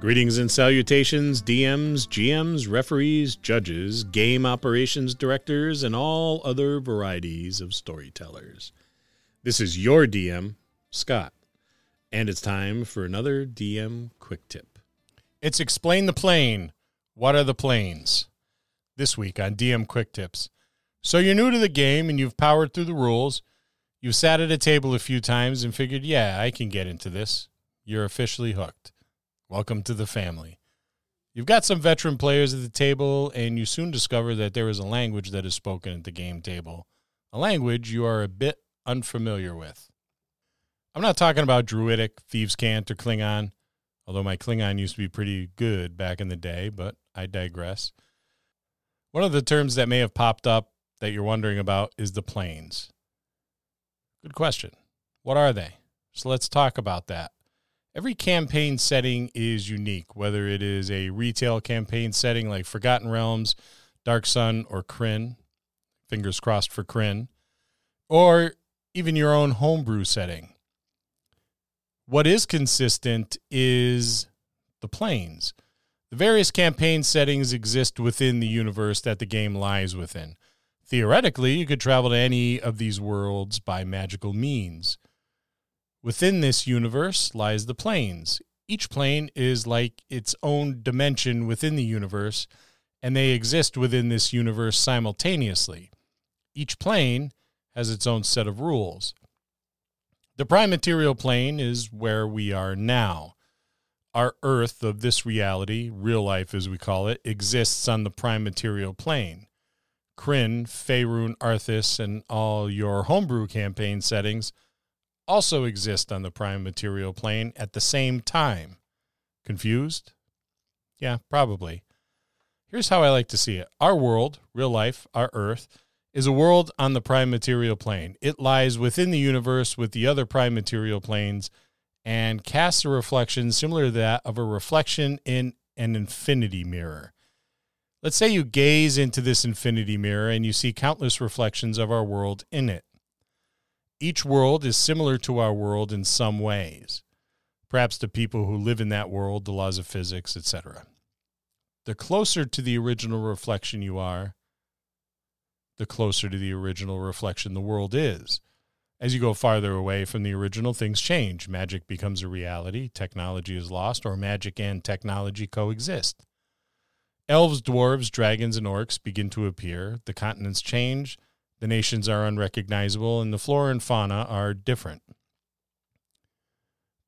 Greetings and salutations, DMs, GMs, referees, judges, game operations directors, and all other varieties of storytellers. This is your DM, Scott, and it's time for another DM quick tip. It's Explain the Plane. What are the planes? This week on DM Quick Tips. So you're new to the game and you've powered through the rules. You've sat at a table a few times and figured, yeah, I can get into this. You're officially hooked. Welcome to the family. You've got some veteran players at the table, and you soon discover that there is a language that is spoken at the game table, a language you are a bit unfamiliar with. I'm not talking about Druidic, Thieves' Cant, or Klingon, although my Klingon used to be pretty good back in the day, but I digress. One of the terms that may have popped up that you're wondering about is the planes. Good question. What are they? So let's talk about that. Every campaign setting is unique, whether it is a retail campaign setting like Forgotten Realms, Dark Sun, or Krynn, fingers crossed for Krynn, or even your own homebrew setting. What is consistent is the planes. The various campaign settings exist within the universe that the game lies within. Theoretically, you could travel to any of these worlds by magical means. Within this universe lies the planes. Each plane is like its own dimension within the universe, and they exist within this universe simultaneously. Each plane has its own set of rules. The prime material plane is where we are now. Our Earth of this reality, real life as we call it, exists on the prime material plane. Krynn, Faerun, Athas, and all your homebrew campaign settings also exist on the prime material plane at the same time. Confused? Yeah, probably. Here's how I like to see it our world, real life, our Earth, is a world on the prime material plane. It lies within the universe with the other prime material planes and casts a reflection similar to that of a reflection in an infinity mirror. Let's say you gaze into this infinity mirror and you see countless reflections of our world in it. Each world is similar to our world in some ways, perhaps to people who live in that world, the laws of physics, etc. The closer to the original reflection you are, the closer to the original reflection the world is. As you go farther away from the original, things change. Magic becomes a reality, technology is lost, or magic and technology coexist. Elves, dwarves, dragons, and orcs begin to appear. The continents change, the nations are unrecognizable, and the flora and fauna are different.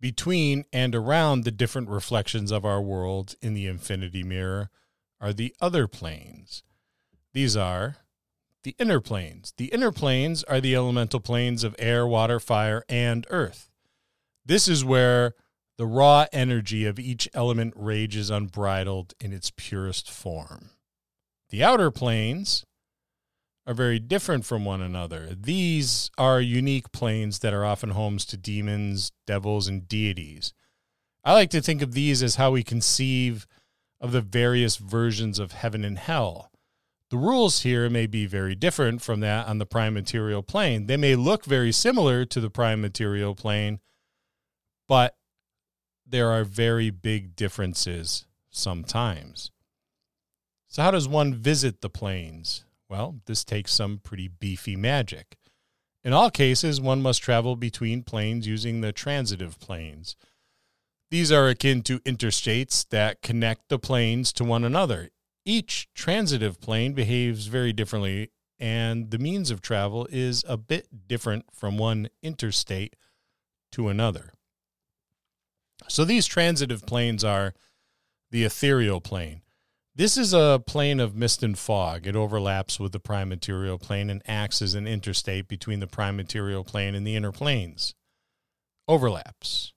Between and around the different reflections of our world in the infinity mirror are the other planes. These are the inner planes. The inner planes are the elemental planes of air, water, fire, and earth. This is where the raw energy of each element rages unbridled in its purest form. The outer planes are very different from one another. These are unique planes that are often homes to demons, devils, and deities. I like to think of these as how we conceive of the various versions of heaven and hell. The rules here may be very different from that on the prime material plane. They may look very similar to the prime material plane, but there are very big differences sometimes. So, how does one visit the planes? Well, this takes some pretty beefy magic. In all cases, one must travel between planes using the transitive planes. These are akin to interstates that connect the planes to one another. Each transitive plane behaves very differently, and the means of travel is a bit different from one interstate to another. So these transitive planes are the ethereal plane, this is a plane of mist and fog. It overlaps with the prime material plane and acts as an interstate between the prime material plane and the inner planes. Overlaps.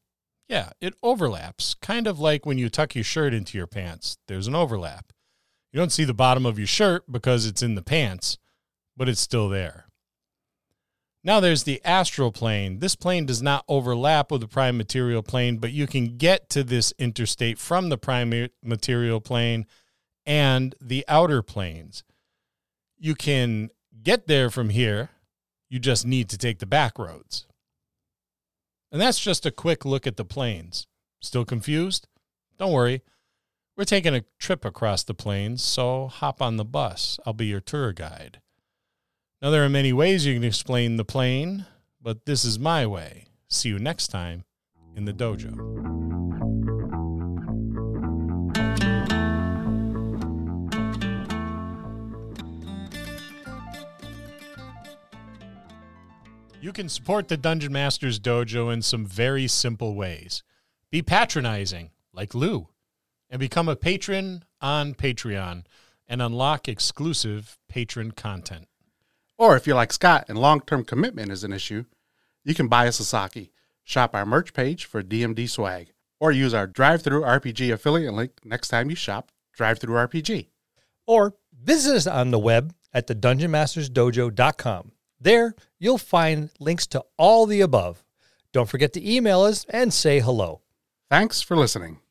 Yeah, it overlaps, kind of like when you tuck your shirt into your pants. There's an overlap. You don't see the bottom of your shirt because it's in the pants, but it's still there. Now there's the astral plane. This plane does not overlap with the prime material plane, but you can get to this interstate from the prime material plane and the outer planes. You can get there from here. You just need to take the back roads. And that's just a quick look at the planes. Still confused? Don't worry, we're taking a trip across the plains, so hop on the bus. I'll be your tour guide. Now, there are many ways you can explain the plane, but this is my way. See you next time in the dojo. Can support the Dungeon Masters Dojo in some very simple ways. Be patronizing, like Lou, and become a patron on Patreon and unlock exclusive patron content. Or if you're like Scott and long term commitment is an issue, you can buy us a Sasaki, shop our merch page for DMD swag, or use our DriveThruRPG affiliate link next time you shop DriveThruRPG. Or visit us on the web at the dungeonmastersdojo.com. There, you'll find links to all the above. Don't forget to email us and say hello. Thanks for listening.